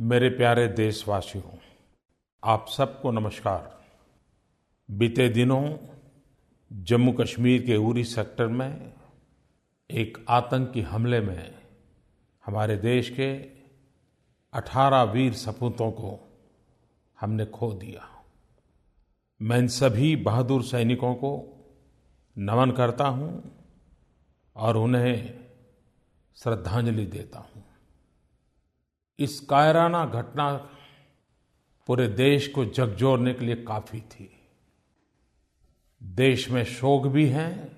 मेरे प्यारे देशवासियों, आप सबको नमस्कार। बीते दिनों जम्मू कश्मीर के उरी सेक्टर में एक आतंकी हमले में हमारे देश के 18 वीर सपूतों को हमने खो दिया। मैं इन सभी बहादुर सैनिकों को नमन करता हूँ और उन्हें श्रद्धांजलि देता हूँ। इस कायराना घटना पूरे देश को झकझोरने के लिए काफ़ी थी। देश में शोक भी है,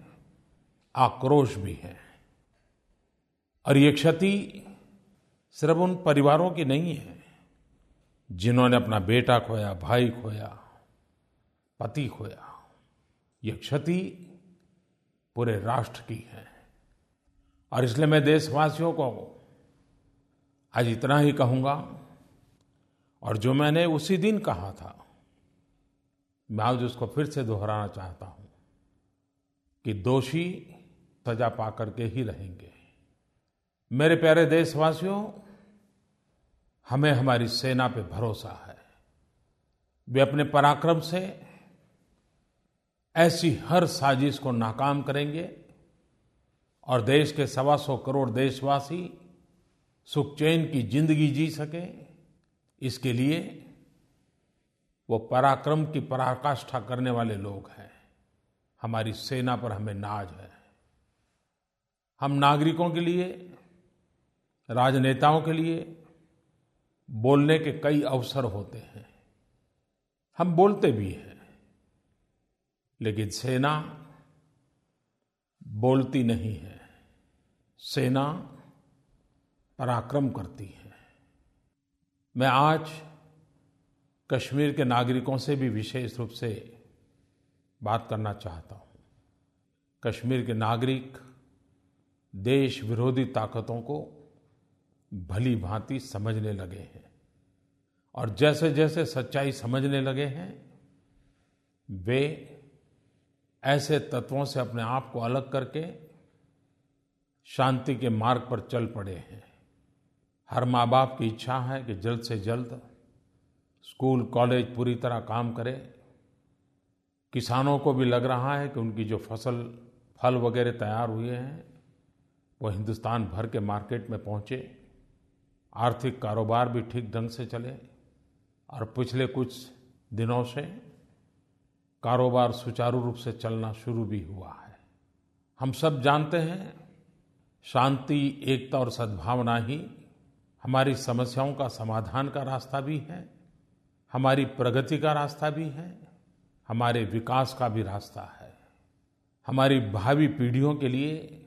आक्रोश भी है। और ये क्षति सिर्फ़ उन परिवारों की नहीं है, जिन्होंने अपना बेटा खोया, भाई खोया, पति खोया। ये क्षति पूरे राष्ट्र की है। और इसलिए मैं देशवासियों को आज इतना ही कहूँगा। और जो मैंने उसी दिन कहा था, मैं आज उसको फिर से दोहराना चाहता हूँ कि दोषी सजा पा करके ही रहेंगे। मेरे प्यारे देशवासियों, हमें हमारी सेना पे भरोसा है। वे अपने पराक्रम से ऐसी हर साजिश को नाकाम करेंगे और देश के सवा सौ करोड़ देशवासी सुख चैन की ज़िंदगी जी सके, इसके लिए वो पराक्रम की पराकाष्ठा करने वाले लोग हैं। हमारी सेना पर हमें नाज है। हम नागरिकों के लिए, राजनेताओं के लिए बोलने के कई अवसर होते हैं। हम बोलते भी हैं, लेकिन सेना बोलती नहीं है। सेना पराक्रम करती है। मैं आज कश्मीर के नागरिकों से भी विशेष रूप से बात करना चाहता हूँ। कश्मीर के नागरिक देश विरोधी ताकतों को भली भांति समझने लगे हैं और जैसे जैसे सच्चाई समझने लगे हैं, वे ऐसे तत्वों से अपने आप को अलग करके शांति के मार्ग पर चल पड़े हैं। हर माँ बाप की इच्छा है कि जल्द से जल्द स्कूल, कॉलेज पूरी तरह काम करे। किसानों को भी लग रहा है कि उनकी जो फ़सल, फल वगैरह तैयार हुए हैं, वो हिंदुस्तान भर के मार्केट में पहुँचे। आर्थिक कारोबार भी ठीक ढंग से चले। और पिछले कुछ दिनों से कारोबार सुचारू रूप से चलना शुरू भी हुआ है। हम सब जानते हैं, शांति, एकता और सद्भावना ही हमारी समस्याओं का समाधान का रास्ता भी है, हमारी प्रगति का रास्ता भी है, हमारे विकास का भी रास्ता है। हमारी भावी पीढ़ियों के लिए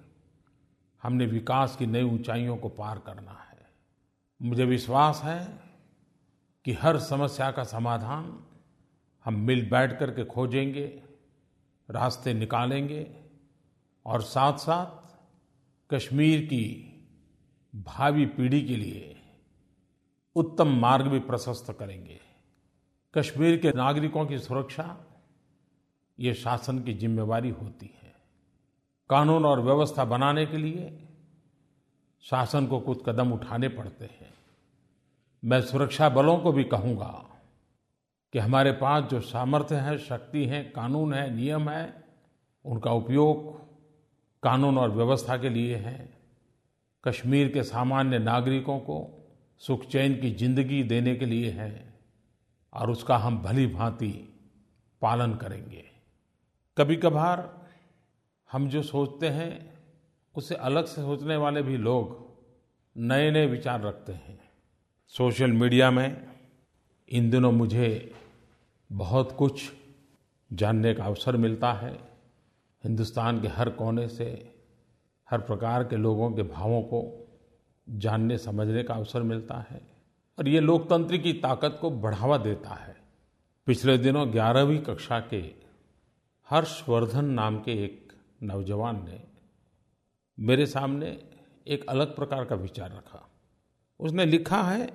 हमने विकास की नई ऊंचाइयों को पार करना है। मुझे विश्वास है कि हर समस्या का समाधान हम मिल बैठ करके खोजेंगे, रास्ते निकालेंगे और साथ साथ कश्मीर की भावी पीढ़ी के लिए उत्तम मार्ग भी प्रशस्त करेंगे। कश्मीर के नागरिकों की सुरक्षा, ये शासन की जिम्मेवारी होती है। कानून और व्यवस्था बनाने के लिए शासन को कुछ कदम उठाने पड़ते हैं। मैं सुरक्षा बलों को भी कहूँगा कि हमारे पास जो सामर्थ्य है, शक्ति है, कानून है, नियम है, उनका उपयोग कानून और व्यवस्था के लिए है। कश्मीर के सामान्य नागरिकों को सुख चैन की ज़िंदगी देने के लिए है और उसका हम भली भांति पालन करेंगे। कभी कभार हम जो सोचते हैं उससे अलग से सोचने वाले भी लोग नए नए विचार रखते हैं। सोशल मीडिया में इन दिनों मुझे बहुत कुछ जानने का अवसर मिलता है। हिंदुस्तान के हर कोने से हर प्रकार के लोगों के भावों को जानने, समझने का अवसर मिलता है और ये लोकतंत्र की ताकत को बढ़ावा देता है। पिछले दिनों ग्यारहवीं कक्षा के हर्षवर्धन नाम के एक नौजवान ने मेरे सामने एक अलग प्रकार का विचार रखा। उसने लिखा है,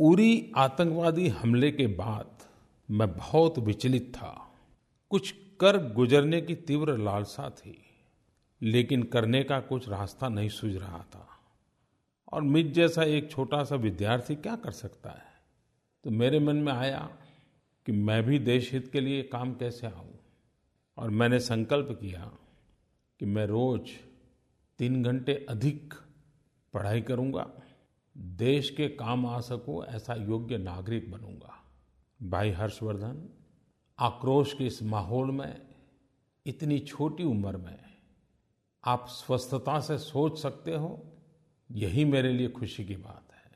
उरी आतंकवादी हमले के बाद मैं बहुत विचलित था। कुछ कर गुजरने की तीव्र लालसा थी। लेकिन करने का कुछ रास्ता नहीं सूझ रहा था। और मुझ जैसा एक छोटा सा विद्यार्थी क्या कर सकता है? तो मेरे मन में आया कि मैं भी देश हित के लिए काम कैसे आऊँ? और मैंने संकल्प किया कि मैं रोज तीन घंटे अधिक पढ़ाई करूँगा, देश के काम आ सकूँ, ऐसा योग्य नागरिक बनूँगा। भाई हर्षवर्धन, आक्रोश के इस माहौल में, इतनी छोटी उम्र में आप स्वस्थता से सोच सकते हो, यही मेरे लिए खुशी की बात है।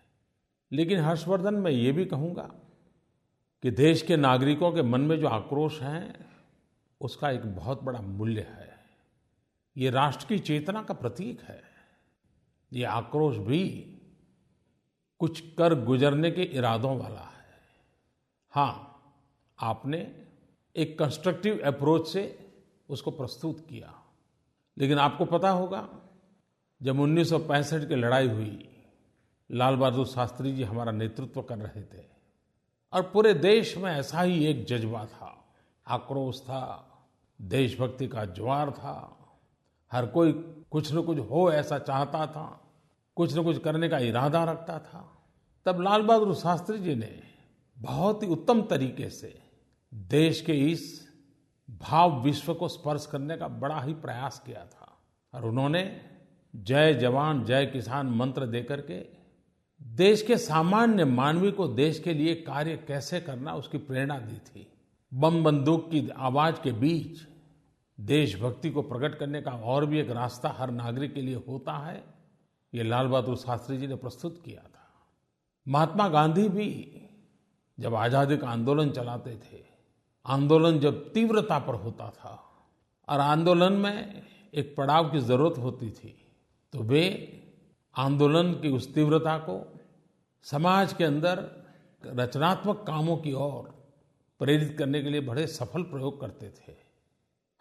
लेकिन हर्षवर्धन, मैं ये भी कहूँगा कि देश के नागरिकों के मन में जो आक्रोश है, उसका एक बहुत बड़ा मूल्य है। ये राष्ट्र की चेतना का प्रतीक है। ये आक्रोश भी कुछ कर गुजरने के इरादों वाला है। हाँ आपने एक कंस्ट्रक्टिव अप्रोच से उसको प्रस्तुत किया। लेकिन आपको पता होगा, जब 1965 की लड़ाई हुई, लाल बहादुर शास्त्री जी हमारा नेतृत्व कर रहे थे। और पूरे देश में ऐसा ही एक जज्बा था। आक्रोश था, देशभक्ति का ज्वार था। हर कोई कुछ न कुछ हो ऐसा चाहता था, कुछ न कुछ करने का इरादा रखता था। तब लाल बहादुर शास्त्री जी ने बहुत ही उत्तम तरीके से देश के इस भाव विश्व को स्पर्श करने का बड़ा ही प्रयास किया था। और उन्होंने जय जवान, जय किसान मंत्र देकर के देश के सामान्य मानवी को देश के लिए कार्य कैसे करना उसकी प्रेरणा दी थी। बम बंदूक की आवाज़ के बीच देशभक्ति को प्रकट करने का और भी एक रास्ता हर नागरिक के लिए होता है, ये लाल बहादुर शास्त्री जी ने प्रस्तुत किया था। महात्मा गांधी भी जब आज़ादी का आंदोलन चलाते थे आंदोलन जब तीव्रता पर होता था और आंदोलन में एक पड़ाव की ज़रूरत होती थी तो वे आंदोलन की उस तीव्रता को समाज के अंदर रचनात्मक कामों की ओर प्रेरित करने के लिए बड़े सफल प्रयोग करते थे।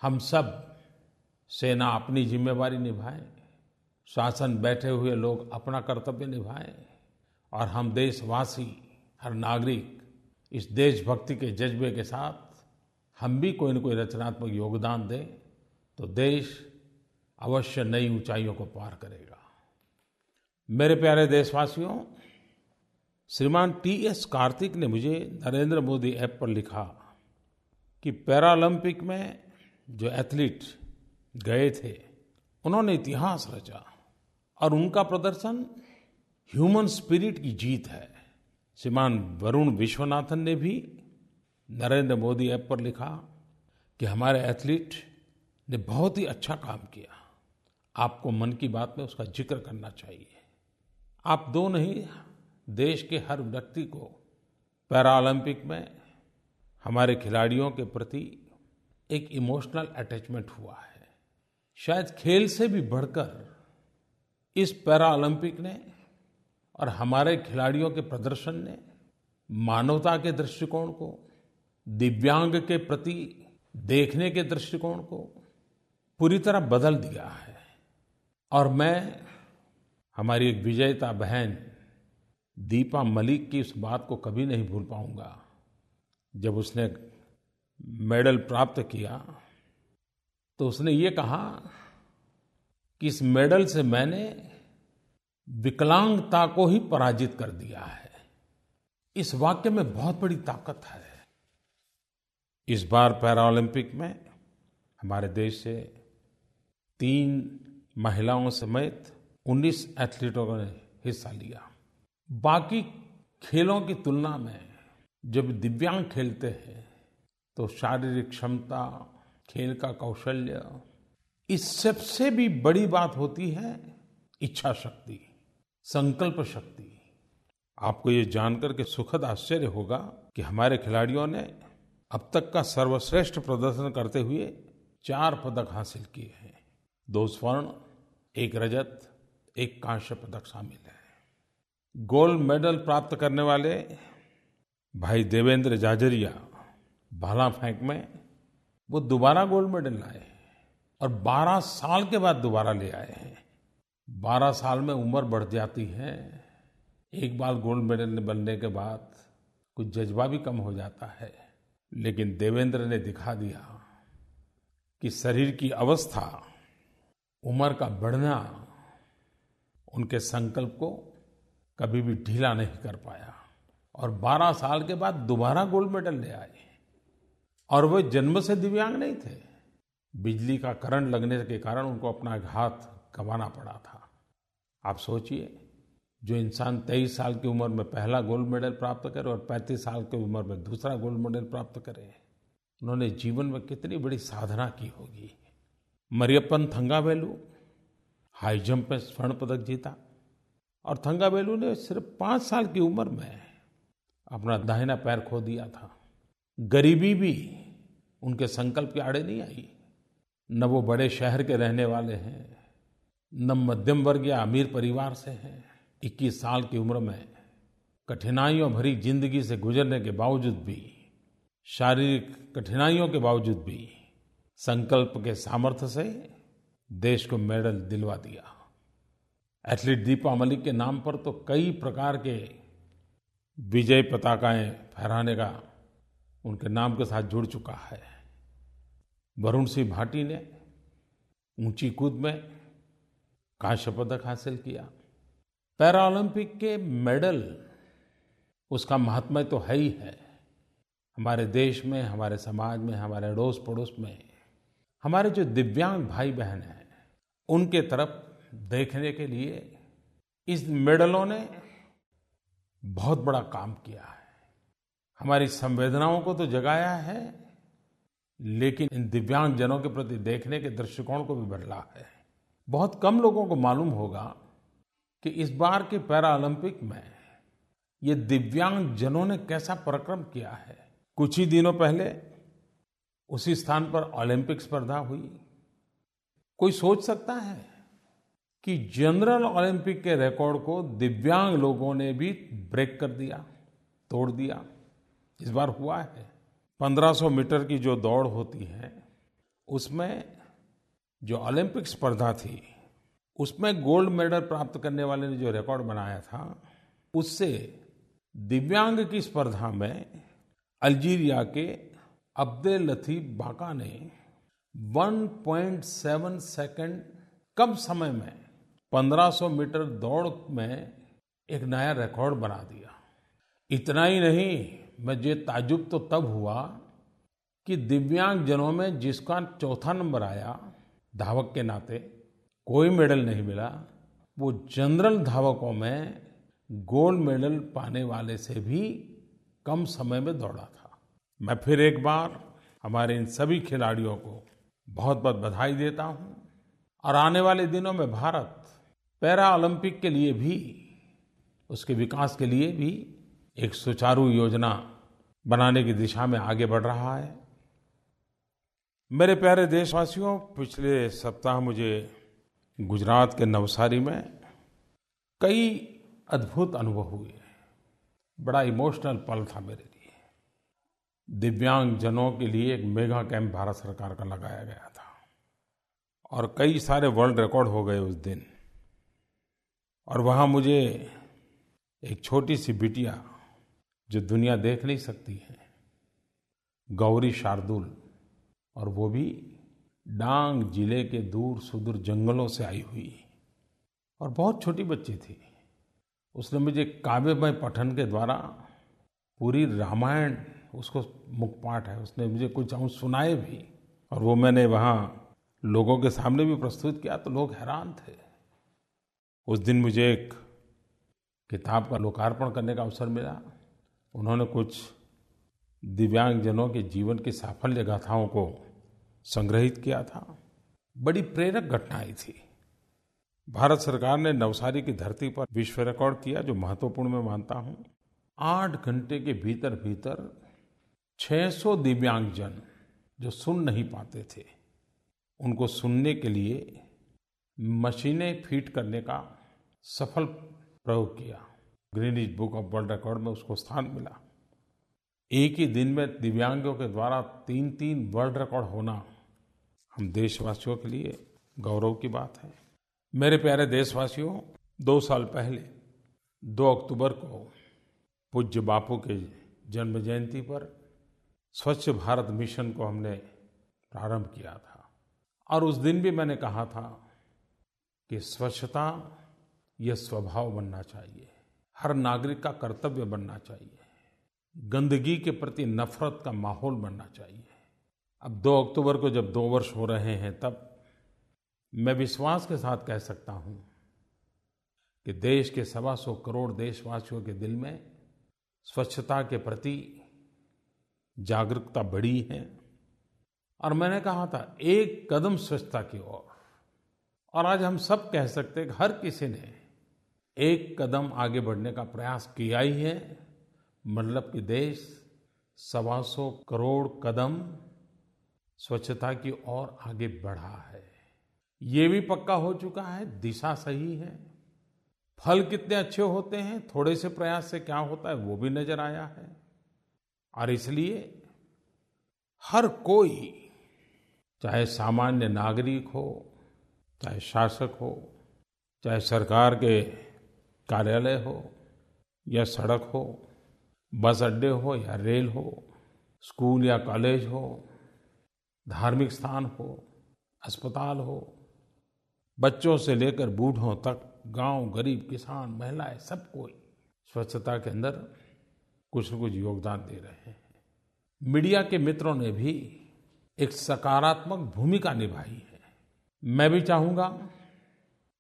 हम सब सेना अपनी जिम्मेवारी निभाएँ, शासन बैठे हुए लोग अपना कर्तव्य निभाएँ, और हम देशवासी, हर नागरिक इस देशभक्ति के जज्बे के साथ हम भी कोई न कोई रचनात्मक योगदान दें तो देश अवश्य नई ऊंचाइयों को पार करेगा। मेरे प्यारे देशवासियों, श्रीमान टी एस कार्तिक ने मुझे नरेंद्र मोदी ऐप पर लिखा कि पैरालंपिक में जो एथलीट गए थे, उन्होंने इतिहास रचा और उनका प्रदर्शन ह्यूमन स्पिरिट की जीत है। श्रीमान वरुण विश्वनाथन ने भी नरेंद्र मोदी ऐप पर लिखा कि हमारे एथलीट ने बहुत ही अच्छा काम किया। आपको मन की बात में उसका ज़िक्र करना चाहिए। आप दो नहीं, देश के हर व्यक्ति को पैरालंपिक में हमारे खिलाड़ियों के प्रति एक इमोशनल अटैचमेंट हुआ है। शायद खेल से भी बढ़कर इस पैरालंपिक ने और हमारे खिलाड़ियों के प्रदर्शन ने मानवता के दृष्टिकोण को दिव्यांग के प्रति देखने के दृष्टिकोण को पूरी तरह बदल दिया है। और मैं, हमारी एक विजेता बहन दीपा मलिक की इस बात को कभी नहीं भूल पाऊँगा। जब उसने मेडल प्राप्त किया तो उसने ये कहा कि इस मेडल से मैंने विकलांगता को ही पराजित कर दिया है। इस वाक्य में बहुत बड़ी ताकत है। इस बार पैरालंपिक में हमारे देश से तीन महिलाओं समेत 19 एथलीटों ने हिस्सा लिया। बाकी खेलों की तुलना में जब दिव्यांग खेलते हैं तो शारीरिक क्षमता, खेल का कौशल्य, इस सबसे भी बड़ी बात होती है इच्छा शक्ति, संकल्प शक्ति। आपको ये जानकर के सुखद आश्चर्य होगा कि हमारे खिलाड़ियों ने अब तक का सर्वश्रेष्ठ प्रदर्शन करते हुए चार पदक हासिल किए हैं। दो स्वर्ण, एक रजत, एक कांस्य पदक शामिल है। गोल्ड मेडल प्राप्त करने वाले भाई देवेंद्र जाजरिया भाला फेंक में वो दोबारा गोल्ड मेडल लाए और 12 साल के बाद दोबारा ले आए हैं। बारह साल में उम्र बढ़ जाती है। एक बार गोल्ड मेडल बनने के बाद कुछ जज्बा भी कम हो जाता है। लेकिन देवेंद्र ने दिखा दिया कि शरीर की अवस्था, उम्र का बढ़ना, उनके संकल्प को कभी भी ढीला नहीं कर पाया। और 12 साल के बाद दोबारा गोल्ड मेडल ले आए। और वे जन्म से दिव्यांग नहीं थे। बिजली का करंट लगने के कारण उनको अपना हाथ गंवाना पड़ा था। आप सोचिए जो इंसान तेईस साल की उम्र में पहला गोल्ड मेडल प्राप्त करे और पैंतीस साल की उम्र में दूसरा गोल्ड मेडल प्राप्त करे, उन्होंने जीवन में कितनी बड़ी साधना की होगी। मरियप्पन थंगावेलू, हाई जंप में स्वर्ण पदक जीता और थंगावेलू ने सिर्फ़ पाँच साल की उम्र में अपना दाहिना पैर खो दिया था। गरीबी भी उनके संकल्प के आड़े नहीं आई। न वो बड़े शहर के रहने वाले हैं, न मध्यम वर्ग या अमीर परिवार से हैं। 21 साल की उम्र में कठिनाइयों भरी ज़िंदगी से गुजरने के बावजूद भी, शारीरिक कठिनाइयों के बावजूद भी संकल्प के सामर्थ्य से देश को मेडल दिलवा दिया। एथलीट दीपा मलिक के नाम पर तो कई प्रकार के विजय पताकाएँ फहराने का उनके नाम के साथ जुड़ चुका है। वरुण सिंह भाटी ने ऊँची कूद में कांस्य पदक हासिल किया। पैरा ओलंपिक के मेडल, उसका महात्मा तो है ही है। हमारे देश में, हमारे समाज में, हमारे अड़ोस पड़ोस में, हमारे जो दिव्यांग भाई बहन हैं, उनके तरफ़ देखने के लिए इस मेडलों ने बहुत बड़ा काम किया है। हमारी संवेदनाओं को तो जगाया है, लेकिन इन दिव्यांग जनों के प्रति देखने के दृष्टिकोण को भी बदला है। बहुत कम लोगों को मालूम होगा कि इस बार के पैरा ओलंपिक में ये दिव्यांग जनों ने कैसा पराक्रम किया है। कुछ ही दिनों पहले उसी स्थान पर ओलंपिक स्पर्धा हुई। कोई सोच सकता है कि जनरल ओलंपिक के रिकॉर्ड को दिव्यांग लोगों ने भी ब्रेक कर दिया, तोड़ दिया? इस बार हुआ है। 1500 मीटर की जो दौड़ होती है, उसमें जो ओलंपिक स्पर्धा थी उसमें गोल्ड मेडल प्राप्त करने वाले ने जो रिकॉर्ड बनाया था, उससे दिव्यांग की स्पर्धा में अल्जीरिया के अब्दे लतीफ बाका ने 1.7 सेकंड कम समय में 1500 मीटर दौड़ में एक नया रिकॉर्ड बना दिया। इतना ही नहीं, मैं ये ताजुब तो तब हुआ कि दिव्यांग जनों में जिसका चौथा नंबर आया, धावक के नाते कोई मेडल नहीं मिला। वो जनरल धावकों में गोल्ड मेडल पाने वाले से भी कम समय में दौड़ा था। मैं फिर एक बार हमारे इन सभी खिलाड़ियों को बहुत बहुत बधाई देता हूँ। और आने वाले दिनों में भारत पैरा ओलंपिक के लिए भी, उसके विकास के लिए भी एक सुचारू योजना बनाने की दिशा में आगे बढ़ रहा है। मेरे प्यारे देशवासियों, पिछले सप्ताह मुझे गुजरात के नवसारी में कई अद्भुत अनुभव हुए। बड़ा इमोशनल पल था मेरे लिए। दिव्यांग जनों के लिए एक मेगा कैंप भारत सरकार का लगाया गया था और कई सारे वर्ल्ड रिकॉर्ड हो गए उस दिन। और वहाँ मुझे एक छोटी सी बिटिया जो दुनिया देख नहीं सकती है, गौरी शार्दुल, और वो भी डांग ज़िले के दूर सुदूर जंगलों से आई हुई और बहुत छोटी बच्ची थी। उसने मुझे काव्यमय पठन के द्वारा पूरी रामायण, उसको मुखपाठ है, उसने मुझे कुछ अंश सुनाए भी और वो मैंने वहाँ लोगों के सामने भी प्रस्तुत किया तो लोग हैरान थे। उस दिन मुझे एक किताब का लोकार्पण करने का अवसर मिला। उन्होंने कुछ दिव्यांगजनों के जीवन की साफल्य गाथाओं को संग्रहित किया था। बड़ी प्रेरक घटनाएँ थी। भारत सरकार ने नवसारी की धरती पर विश्व रिकॉर्ड किया, जो महत्वपूर्ण मैं मानता हूँ। आठ घंटे के भीतर भीतर 600 दिव्यांगजन जो सुन नहीं पाते थे, उनको सुनने के लिए मशीनें फीट करने का सफल प्रयोग किया। Guinness book of world record में उसको स्थान मिला। एक ही दिन में दिव्यांगों के द्वारा तीन तीन वर्ल्ड रिकॉर्ड होना हम देशवासियों के लिए गौरव की बात है। मेरे प्यारे देशवासियों, दो साल पहले, दो अक्टूबर को पूज्य बापू के जन्म जयंती पर स्वच्छ भारत मिशन को हमने प्रारंभ किया था। और उस दिन भी मैंने कहा था कि स्वच्छता, यह स्वभाव बनना चाहिए। हर नागरिक का कर्तव्य बनना चाहिए। गंदगी के प्रति नफरत का माहौल बनना चाहिए। अब 2 अक्टूबर को जब दो वर्ष हो रहे हैं, तब मैं विश्वास के साथ कह सकता हूँ कि देश के सवा सौ करोड़ देशवासियों के दिल में स्वच्छता के प्रति जागरूकता बढ़ी है। और मैंने कहा था, एक कदम स्वच्छता की ओर। और आज हम सब कह सकते हैं कि हर किसी ने एक कदम आगे बढ़ने का प्रयास किया ही है। मतलब कि देश सवा सौ करोड़ कदम स्वच्छता की ओर आगे बढ़ा है। ये भी पक्का हो चुका है, दिशा सही है। फल कितने अच्छे होते हैं, थोड़े से प्रयास से क्या होता है, वो भी नज़र आया है। और इसलिए हर कोई, चाहे सामान्य नागरिक हो, चाहे शासक हो, चाहे सरकार के कार्यालय हो, या सड़क हो, बस अड्डे हो, या रेल हो, स्कूल या कॉलेज हो धार्मिक स्थान हो, अस्पताल हो, बच्चों से लेकर बूढ़ों तक, गाँव, गरीब, किसान, महिलाएँ, सब कोई स्वच्छता के अंदर कुछ न कुछ योगदान दे रहे हैं। मीडिया के मित्रों ने भी एक सकारात्मक भूमिका निभाई है। मैं भी चाहूँगा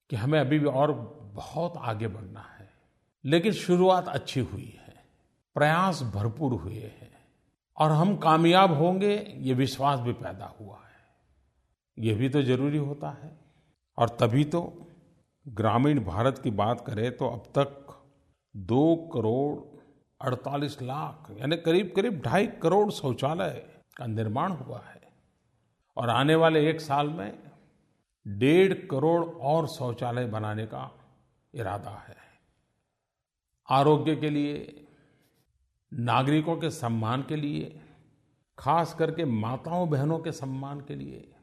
कि हमें अभी भी और बहुत आगे बढ़ना है, लेकिन शुरुआत अच्छी हुई है, प्रयास भरपूर हुए हैं। और हम कामयाब होंगे, ये विश्वास भी पैदा हुआ है। ये भी तो ज़रूरी होता है। और तभी तो ग्रामीण भारत की बात करें तो अब तक दो करोड़ अड़तालीस लाख, यानी करीब करीब ढाई करोड़ शौचालय का निर्माण हुआ है। और आने वाले एक साल में डेढ़ करोड़ और शौचालय बनाने का इरादा है। आरोग्य के लिए नागरिकों के सम्मान के लिए, खास करके माताओं बहनों के सम्मान के लिए,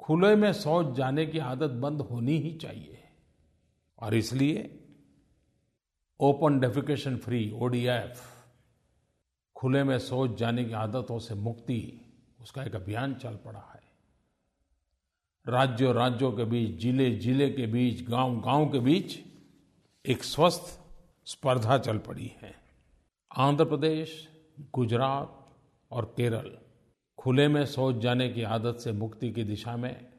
खुले में शौच जाने की आदत बंद होनी ही चाहिए। और इसलिए ओपन डेफिकेशन फ्री ओडीएफ, खुले में शौच जाने की आदतों से मुक्ति, उसका एक अभियान चल पड़ा है। राज्यों राज्यों के बीच, ज़िले ज़िले के बीच, गाँव गाँव के बीच एक स्वस्थ स्पर्धा चल पड़ी है। आंध्र प्रदेश, गुजरात और केरल खुले में शौच जाने की आदत से मुक्ति की दिशा में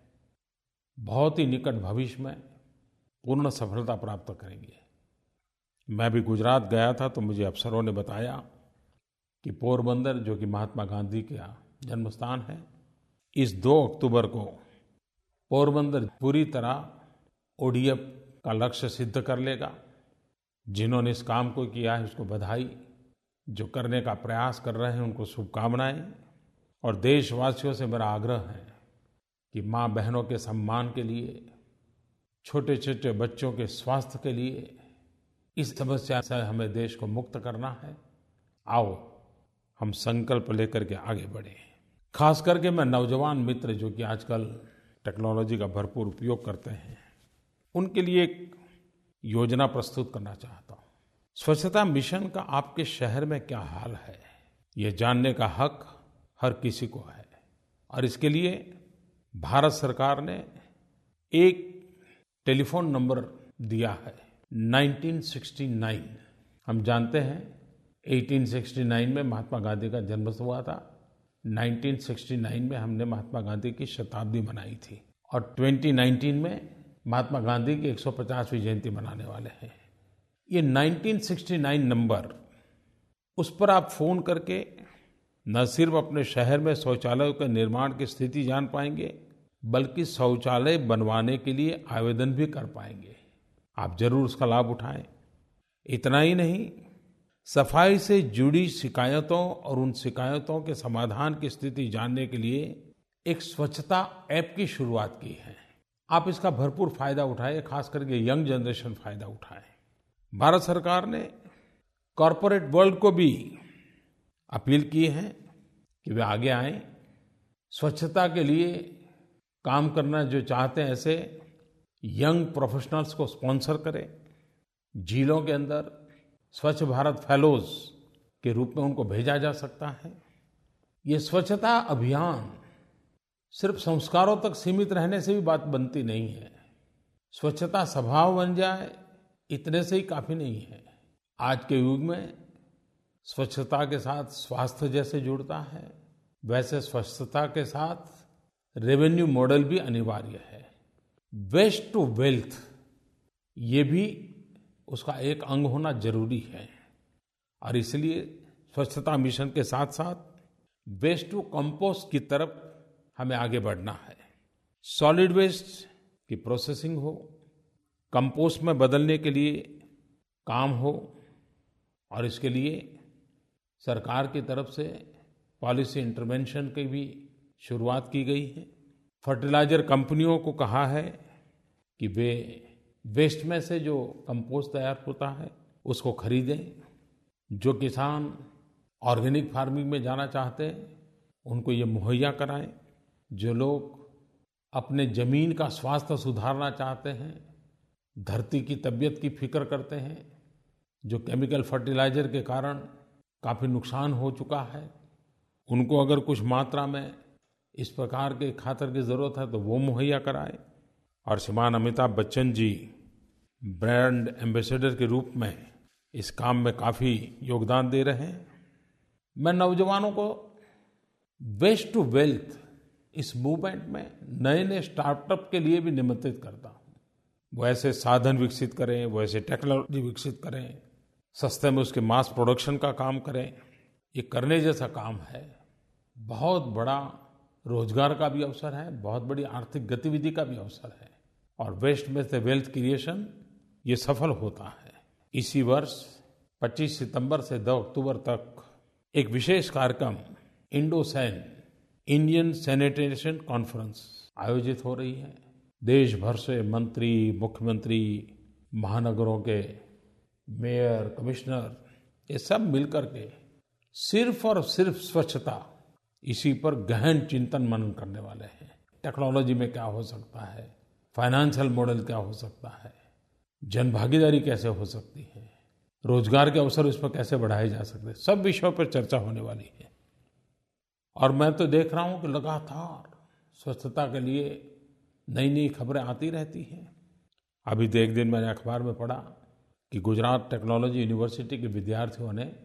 बहुत ही निकट भविष्य में पूर्ण सफलता प्राप्त करेंगे। मैं भी गुजरात गया था तो मुझे अफसरों ने बताया कि पोरबंदर, जो कि महात्मा गांधी का जन्म स्थान है, इस दो अक्टूबर को पोरबंदर पूरी तरह ओडीएफ का लक्ष्य सिद्ध कर लेगा। जिन्होंने इस काम को किया है, उसको बधाई। जो करने का प्रयास कर रहे हैं, उनको शुभकामनाएँ। और देशवासियों से मेरा आग्रह है कि माँ बहनों के सम्मान के लिए छोटे छोटे बच्चों के स्वास्थ्य के लिए इस समस्या से हमें देश को मुक्त करना है। आओ, हम संकल्प लेकर के आगे बढ़े। खास करके मैं नौजवान मित्र जो कि आजकल टेक्नोलॉजी का भरपूर उपयोग करते हैं, उनके लिए एक योजना प्रस्तुत करना चाहता हूँ स्वच्छता मिशन का आपके शहर में क्या हाल है? ये जानने का हक हर किसी को है। और इसके लिए भारत सरकार ने एक टेलीफोन नंबर दिया है 1969 हम जानते हैं 1869 में महात्मा गांधी का जन्म हुआ था। 1969 में हमने महात्मा गांधी की शताब्दी मनाई थी। और 2019 में महात्मा गांधी की 150वीं जयंती मनाने वाले हैं। ये 1969 नंबर, उस पर आप फ़ोन करके न सिर्फ़ अपने शहर में शौचालयों के निर्माण की स्थिति जान पाएँगे, बल्कि शौचालय बनवाने के लिए आवेदन भी कर पाएँगे। आप ज़रूर उसका लाभ उठाएँ। इतना ही नहीं, सफ़ाई से जुड़ी शिकायतों और उन शिकायतों के समाधान की स्थिति जानने के लिए एक स्वच्छता ऐप की शुरुआत की है। आप इसका भरपूर फ़ायदा उठाएँ, खास करके यंग जनरेशन फ़ायदा उठाए। भारत सरकार ने कॉरपोरेट वर्ल्ड को भी अपील की है कि वे आगे आए, स्वच्छता के लिए काम करना जो चाहते हैं ऐसे यंग प्रोफेशनल्स को स्पॉन्सर करें। झीलों के अंदर स्वच्छ भारत फेलोज के रूप में उनको भेजा जा सकता है। ये स्वच्छता अभियान सिर्फ़ संस्कारों तक सीमित रहने से भी बात बनती नहीं है। स्वच्छता स्वभाव बन जाए इतने से ही काफ़ी नहीं है। आज के युग में स्वच्छता के साथ स्वास्थ्य जैसे जुड़ता है, वैसे स्वच्छता के साथ रेवेन्यू मॉडल भी अनिवार्य है। वेस्ट टू वेल्थ ये भी उसका एक अंग होना ज़रूरी है। और इसलिए स्वच्छता मिशन के साथ साथ वेस्ट टू कंपोस्ट की तरफ़ हमें आगे बढ़ना है। सॉलिड वेस्ट की प्रोसेसिंग हो कंपोस्ट में बदलने के लिए काम हो और इसके लिए सरकार की तरफ़ से पॉलिसी इंटरवेंशन की भी शुरुआत की गई है। फर्टिलाइज़र कंपनियों को कहा है कि वे वेस्ट में से जो कंपोस्ट तैयार होता है, उसको खरीदें। जो किसान ऑर्गेनिक फ़ार्मिंग में जाना चाहते हैं, उनको ये मुहैया कराएँ। जो लोग अपने ज़मीन का स्वास्थ्य सुधारना चाहते हैं धरती की तबीयत की फ़िक्र करते हैं, जो केमिकल फर्टिलाइज़र के कारण काफ़ी नुकसान हो चुका है। उनको अगर कुछ मात्रा में इस प्रकार के खातर की ज़रूरत है तो वो मुहैया कराए। और श्रीमान अमिताभ बच्चन जी ब्रांड एम्बेसडर के रूप में इस काम में काफ़ी योगदान दे रहे हैं। मैं नौजवानों को वेस्ट टू वेल्थ इस मूवमेंट में नए नए स्टार्टअप के लिए भी निमंत्रित करता हूँ। वो ऐसे साधन विकसित करें वो ऐसे टेक्नोलॉजी विकसित करें, सस्ते में उसके मास प्रोडक्शन का काम करें, ये करने जैसा काम है। बहुत बड़ा रोज़गार का भी अवसर है, बहुत बड़ी आर्थिक गतिविधि का भी अवसर है। और वेस्ट में से वेल्थ क्रिएशन ये सफल होता है। इसी वर्ष 25 सितंबर से 2 अक्टूबर तक एक विशेष कार्यक्रम, इंडोसैन, इंडियन सैनिटेशन कॉन्फ्रेंस, आयोजित हो रही है। देश भर से मंत्री, मुख्यमंत्री, महानगरों के मेयर, कमिश्नर, ये सब मिलकर के सिर्फ़ और सिर्फ़ स्वच्छता, इसी पर गहन चिंतन मनन करने वाले हैं। टेक्नोलॉजी में क्या हो सकता है? फाइनेंशियल मॉडल क्या हो सकता है? जन भागीदारी कैसे हो सकती है? रोज़गार के अवसर उस पर कैसे बढ़ाए जा सकते हैं? सब विषयों पर चर्चा होने वाली है। और मैं तो देख रहा हूँ कि लगातार स्वच्छता के लिए नई नई खबरें आती रहती हैं। अभी तो एक दिन मैंने अखबार में पढ़ा कि गुजरात टेक्नोलॉजी यूनिवर्सिटी के विद्यार्थियों ने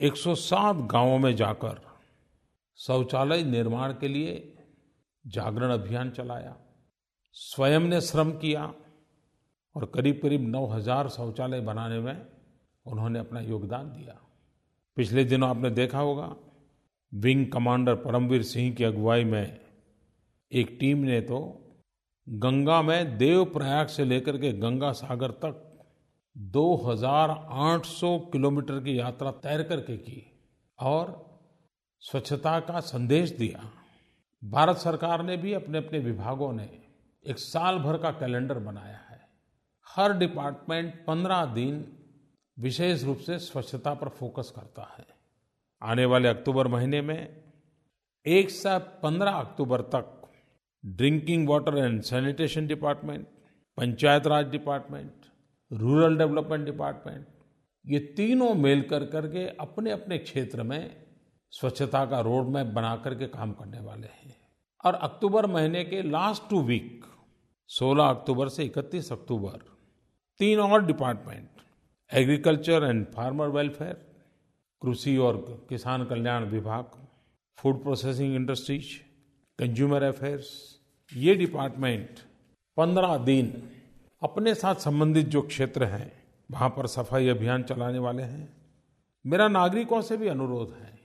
107 गाँवों में जाकर शौचालय निर्माण के लिए जागरण अभियान चलाया। स्वयं ने श्रम किया और करीब करीब 9000 शौचालय बनाने में उन्होंने अपना योगदान दिया। पिछले दिनों आपने देखा होगा, विंग कमांडर परमवीर सिंह की अगुवाई में एक टीम ने तो गंगा में देवप्रयाग से लेकर के गंगा सागर तक 2800 किलोमीटर की यात्रा तैर करके की और स्वच्छता का संदेश दिया। भारत सरकार ने भी अपने अपने विभागों ने एक साल भर का कैलेंडर बनाया है। हर डिपार्टमेंट पंद्रह दिन विशेष रूप से स्वच्छता पर फोकस करता है। आने वाले अक्टूबर महीने में एक से पंद्रह अक्टूबर तक drinking water and sanitation department, panchayat raj department, rural development department, ये तीनों मेल कर करके अपने अपने क्षेत्र में स्वच्छता का रोड मैप बना करके काम करने वाले हैं। और अक्टूबर महीने के लास्ट टू वीक 16 अक्टूबर से 31 अक्टूबर, तीन और department agriculture and farmer welfare कृषि और किसान कल्याण विभाग food processing industries consumer affairs ये डिपार्टमेंट पंद्रह दिन अपने साथ संबंधित जो क्षेत्र हैं, वहाँ पर सफ़ाई अभियान चलाने वाले हैं। मेरा नागरिकों से भी अनुरोध है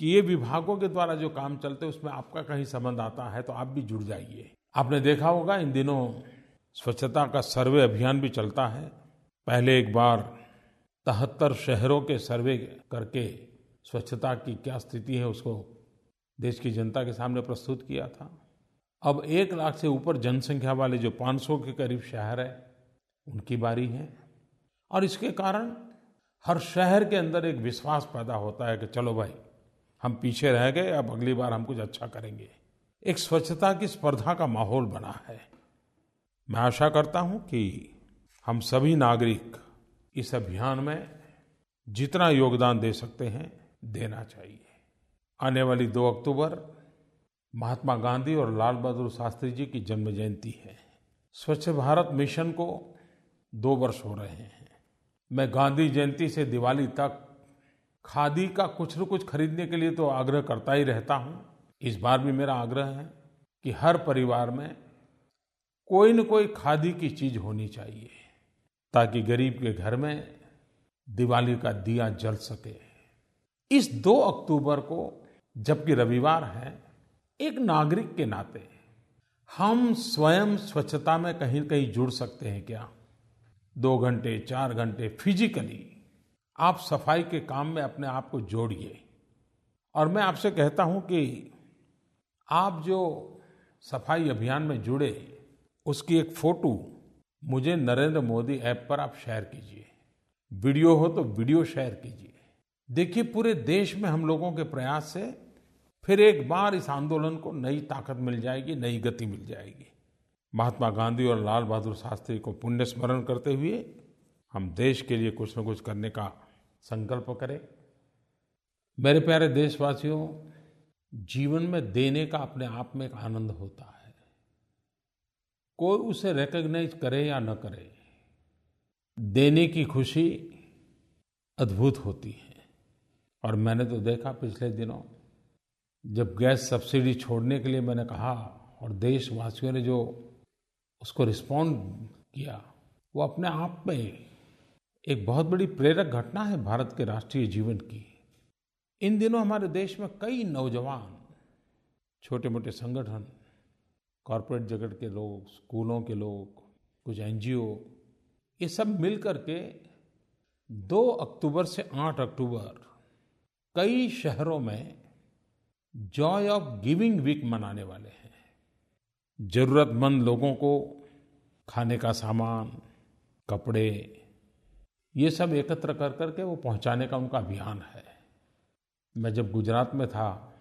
कि ये विभागों के द्वारा जो काम चलते उसमें आपका कहीं संबंध आता है तो आप भी जुड़ जाइए। आपने देखा होगा, इन दिनों स्वच्छता का सर्वे अभियान भी चलता है। पहले एक बार तहत्तर शहरों के सर्वे करके स्वच्छता की क्या स्थिति है, उसको देश की जनता के सामने प्रस्तुत किया था। अब एक लाख से ऊपर जनसंख्या वाले जो 500 के करीब शहर है, उनकी बारी है। और इसके कारण हर शहर के अंदर एक विश्वास पैदा होता है कि चलो भाई, हम पीछे रह गए, अब अगली बार हम कुछ अच्छा करेंगे। एक स्वच्छता की स्पर्धा का माहौल बना है। मैं आशा करता हूँ कि हम सभी नागरिक इस अभियान में जितना योगदान दे सकते हैं, देना चाहिए। आने वाली दो अक्टूबर महात्मा गांधी और लाल बहादुर शास्त्री जी की जन्म जयंती है। स्वच्छ भारत मिशन को दो वर्ष हो रहे हैं। मैं गांधी जयंती से दिवाली तक खादी का कुछ न कुछ खरीदने के लिए तो आग्रह करता ही रहता हूँ। इस बार भी मेरा आग्रह है कि हर परिवार में कोई न कोई खादी की चीज़ होनी चाहिए, ताकि गरीब के घर में दिवाली का दिया जल सके। इस दो अक्टूबर को जबकि रविवार है, एक नागरिक के नाते, हम स्वयं स्वच्छता में कहीं कहीं जुड़ सकते हैं क्या? दो घंटे, चार घंटे फिजिकली आप सफ़ाई के काम में अपने आप को जोड़िए। और मैं आपसे कहता हूँ कि आप जो सफ़ाई अभियान में जुड़े, उसकी एक फ़ोटो मुझे नरेंद्र मोदी ऐप पर आप शेयर कीजिए। वीडियो हो तो वीडियो शेयर कीजिए। देखिए, पूरे देश में हम लोगों के प्रयास से फिर एक बार इस आंदोलन को नई ताकत मिल जाएगी, नई गति मिल जाएगी। महात्मा गांधी और लाल बहादुर शास्त्री को पुण्य स्मरण करते हुए हम देश के लिए कुछ न कुछ करने का संकल्प करें। मेरे प्यारे देशवासियों, जीवन में देने का अपने आप में एक आनंद होता है। कोई उसे रिकग्नाइज करे या न करे, देने की खुशी अद्भुत होती है। और मैंने तो देखा पिछले दिनों जब गैस सब्सिडी छोड़ने के लिए मैंने कहा और देशवासियों ने जो उसको रिस्पॉन्ड किया, वो अपने आप में एक बहुत बड़ी प्रेरक घटना है भारत के राष्ट्रीय जीवन की। इन दिनों हमारे देश में कई नौजवान छोटे मोटे संगठन, कॉरपोरेट जगत के लोग, स्कूलों के लोग, कुछ एनजीओ, ये सब मिल करके 2 अक्टूबर से 8 अक्टूबर कई शहरों में जॉय ऑफ़ गिविंग वीक मनाने वाले हैं। जरूरतमंद लोगों को खाने का सामान, कपड़े, ये सब एकत्र कर करके वो पहुँचाने का उनका अभियान है। मैं जब गुजरात में था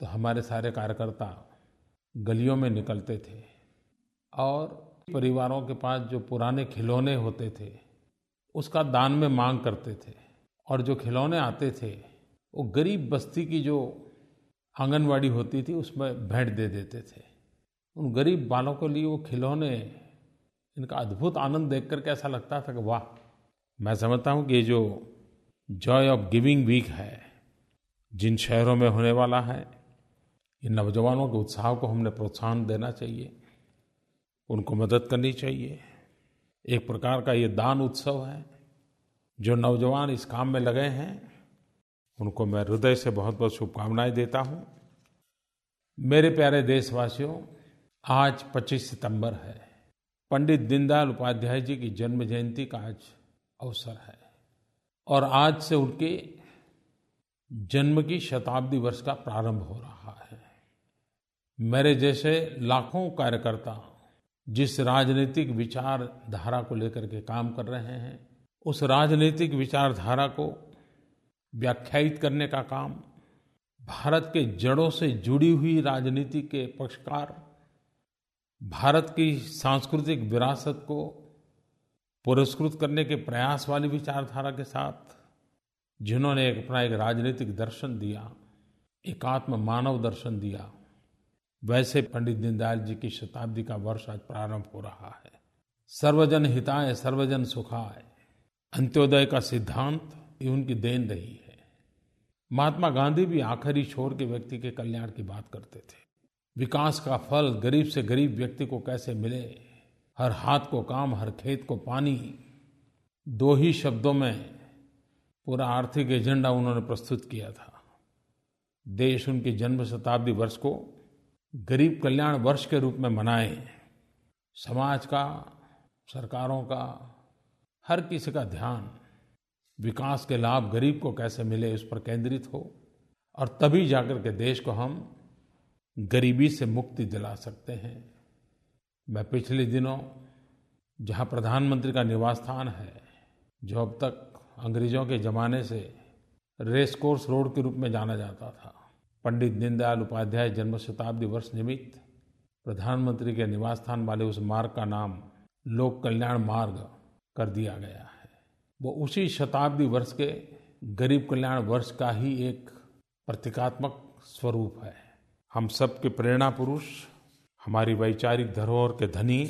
तो हमारे सारे कार्यकर्ता गलियों में निकलते थे और परिवारों के पास जो पुराने खिलौने होते थे, उसका दान में मांग करते थे और जो खिलौने आते थे, वो गरीब बस्ती की जो आंगनवाड़ी होती थी, उसमें भेंट दे देते थे। उन गरीब बालों के लिए वो खिलौने, इनका अद्भुत आनंद देख कर ऐसा लगता था कि वाह, मैं समझता हूँ कि ये जो जॉय ऑफ़ गिविंग वीक है, जिन शहरों में होने वाला है, इन नौजवानों के उत्साह को हमने प्रोत्साहन देना चाहिए, उनको मदद करनी चाहिए। एक प्रकार का ये दान उत्सव है, जो नौजवान इस काम में लगे हैं उनको मैं हृदय से बहुत बहुत शुभकामनाएँ देता हूँ। मेरे प्यारे देशवासियों, आज 25 सितंबर है। पंडित दीनदयाल उपाध्याय जी की जन्म जयंती का आज अवसर है। और आज से उनके जन्म की शताब्दी वर्ष का प्रारंभ हो रहा है। मेरे जैसे लाखों कार्यकर्ता जिस राजनीतिक विचारधारा को लेकर के काम कर रहे हैं, उस राजनीतिक विचारधारा को व्याख्यायित करने का काम, भारत के जड़ों से जुड़ी हुई राजनीति के पक्षकार, भारत की सांस्कृतिक विरासत को पुरस्कृत करने के प्रयास वाली विचारधारा के साथ, जिन्होंने एक अपना एक राजनीतिक दर्शन दिया एकात्म मानव दर्शन दिया, वैसे पंडित दीनदयाल जी की शताब्दी का वर्ष आज प्रारंभ हो रहा है। सर्वजन हिताय, सर्वजन सुखाय, अंत्योदय का सिद्धांत ये उनकी देन रही है। महात्मा गांधी भी आखिरी छोर के व्यक्ति के कल्याण की बात करते थे। विकास का फल गरीब से गरीब व्यक्ति को कैसे मिले? हर हाथ को काम, हर खेत को पानी। दो ही शब्दों में पूरा आर्थिक एजेंडा उन्होंने प्रस्तुत किया था। देश उनके जन्म शताब्दी वर्ष को गरीब कल्याण वर्ष के रूप में मनाए। समाज का, सरकारों का, हर किसी का ध्यान। विकास के लाभ गरीब को कैसे मिले उस पर केंद्रित हो और तभी जाकर के देश को हम गरीबी से मुक्ति दिला सकते हैं। मैं पिछले दिनों जहाँ प्रधानमंत्री का निवास स्थान है, जो अब तक अंग्रेज़ों के ज़माने से रेस कोर्स रोड के रूप में जाना जाता था, पंडित दीनदयाल उपाध्याय जन्म शताब्दी वर्ष निमित्त प्रधानमंत्री के निवास स्थान वाले उस मार्ग का नाम लोक कल्याण मार्ग कर दिया गया। वो उसी शताब्दी वर्ष के गरीब कल्याण वर्ष का ही एक प्रतीकात्मक स्वरूप है। हम सब के प्रेरणा पुरुष, हमारी वैचारिक धरोहर के धनी,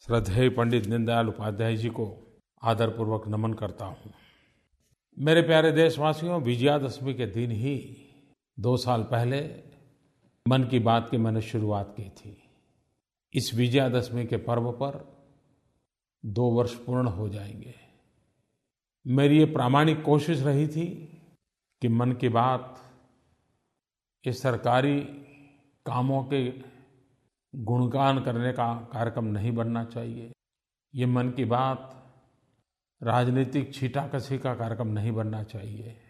श्रद्धेय पंडित दीनदयाल उपाध्याय जी को आदरपूर्वक नमन करता हूँ। मेरे प्यारे देशवासियों, विजयादशमी के दिन ही दो साल पहले मन की बात की मैंने शुरुआत की थी। इस विजयादशमी के पर्व पर दो वर्ष पूर्ण हो जाएँगे। मेरी ये प्रामाणिक कोशिश रही थी कि मन की बात ये सरकारी कामों के गुणगान करने का कार्यक्रम नहीं बनना चाहिए। ये मन की बात राजनीतिक छीटाकशी का कार्यक्रम नहीं बनना चाहिए।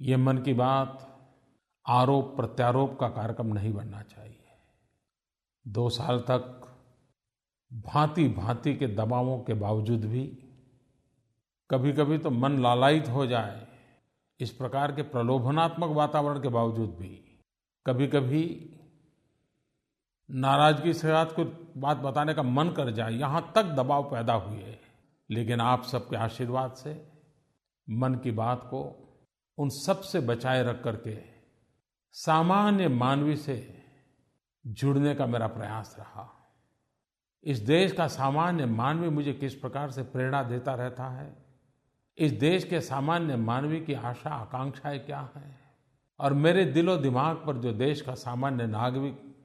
ये मन की बात आरोप प्रत्यारोप का कार्यक्रम नहीं बनना चाहिए। दो साल तक भांति भांति के दबावों के बावजूद भी कभी-कभी तो मन लालायित हो जाए, इस प्रकार के प्रलोभनात्मक वातावरण के बावजूद भी। कभी-कभी नाराज़गी से साथ कोई बात बताने का मन कर जाए, यहाँ तक दबाव पैदा हुए। लेकिन आप सबके आशीर्वाद से मन की बात को उन सबसे बचाए रख करके सामान्य मानवी से जुड़ने का मेरा प्रयास रहा। इस देश का सामान्य मानवी मुझे किस प्रकार से प्रेरणा देता रहता है इस देश के सामान्य मानवी की आशा आकांक्षाएँ क्या हैं? और मेरे दिलो दिमाग पर जो देश का सामान्य नागरिक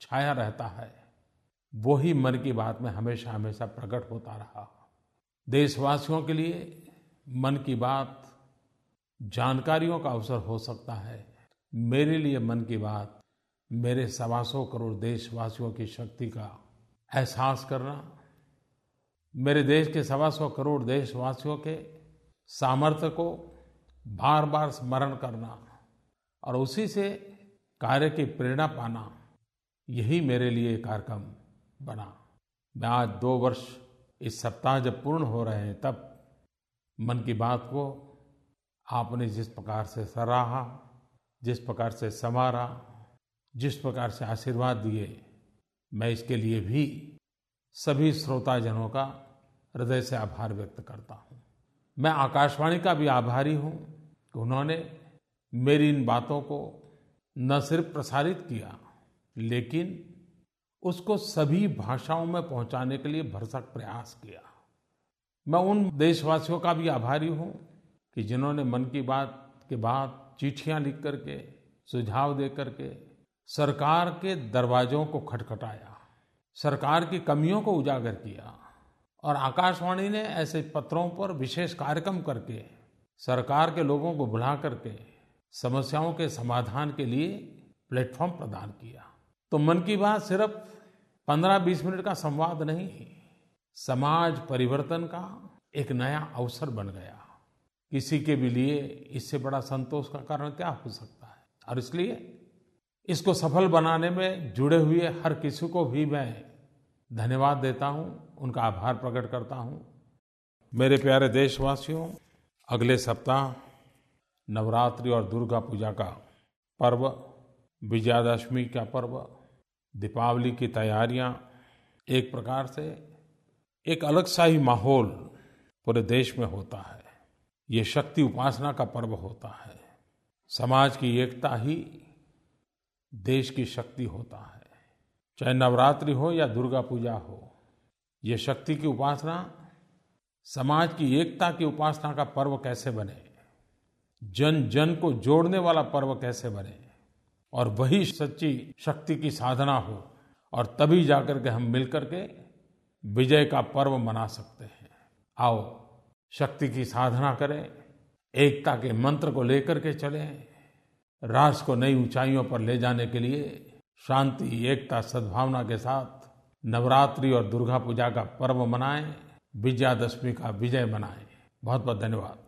छाया रहता है वो ही मन की बात में हमेशा हमेशा प्रकट होता रहा। देशवासियों के लिए मन की बात जानकारियों का अवसर हो सकता है। मेरे लिए मन की बात मेरे सवा सौ करोड़ देशवासियों की शक्ति का एहसास करना, मेरे देश के सवा सौ करोड़ देशवासियों के सामर्थ्य को बार बार स्मरण करना और उसी से कार्य की प्रेरणा पाना, यही मेरे लिए कार्यक्रम बना। मैं आज दो वर्ष इस सप्ताह जब पूर्ण हो रहे हैं, तब मन की बात को आपने जिस प्रकार से सराहा, जिस प्रकार से संवारा, जिस प्रकार से आशीर्वाद दिए, मैं इसके लिए भी सभी श्रोताजनों का हृदय से आभार व्यक्त करता हूँ। मैं आकाशवाणी का भी आभारी हूँ कि उन्होंने मेरी इन बातों को न सिर्फ़ प्रसारित किया, लेकिन उसको सभी भाषाओं में पहुँचाने के लिए भरसक प्रयास किया। मैं उन देशवासियों का भी आभारी हूँ कि जिन्होंने मन की बात के बाद चिट्ठियाँ लिख करके, सुझाव दे करके सरकार के दरवाजों को खटखटाया, सरकार की कमियों को उजागर किया। और आकाशवाणी ने ऐसे पत्रों पर विशेष कार्यक्रम करके, सरकार के लोगों को बुला करके, समस्याओं के समाधान के लिए प्लेटफॉर्म प्रदान किया। तो मन की बात सिर्फ़ पंद्रह बीस मिनट का संवाद नहीं, समाज परिवर्तन का एक नया अवसर बन गया। किसी के भी लिए इससे बड़ा संतोष का कारण क्या हो सकता है? और इसलिए इसको सफल बनाने में जुड़े हुए हर किसी को भी मैं धन्यवाद देता हूँ। उनका आभार प्रकट करता हूँ। मेरे प्यारे देशवासियों, अगले सप्ताह नवरात्रि और दुर्गा पूजा का पर्व, विजयादशमी का पर्व, दीपावली की तैयारियाँ एक प्रकार से एक अलग सा ही माहौल पूरे देश में होता है। ये शक्ति उपासना का पर्व होता है। समाज की एकता ही देश की शक्ति होता है। चाहे नवरात्रि हो या दुर्गा पूजा हो ये शक्ति की उपासना, समाज की एकता की उपासना का पर्व कैसे बने? जन जन को जोड़ने वाला पर्व कैसे बने? और वही सच्ची शक्ति की साधना हो, और तभी जाकर के हम मिलकर के विजय का पर्व मना सकते हैं। आओ, शक्ति की साधना करें, एकता के मंत्र को लेकर के चलें राष्ट्र को नई ऊंचाइयों पर ले जाने के लिए शांति, एकता, सद्भावना के साथ नवरात्रि और दुर्गा पूजा का पर्व मनाएँ विजयादशमी का विजय मनाएँ। बहुत बहुत धन्यवाद।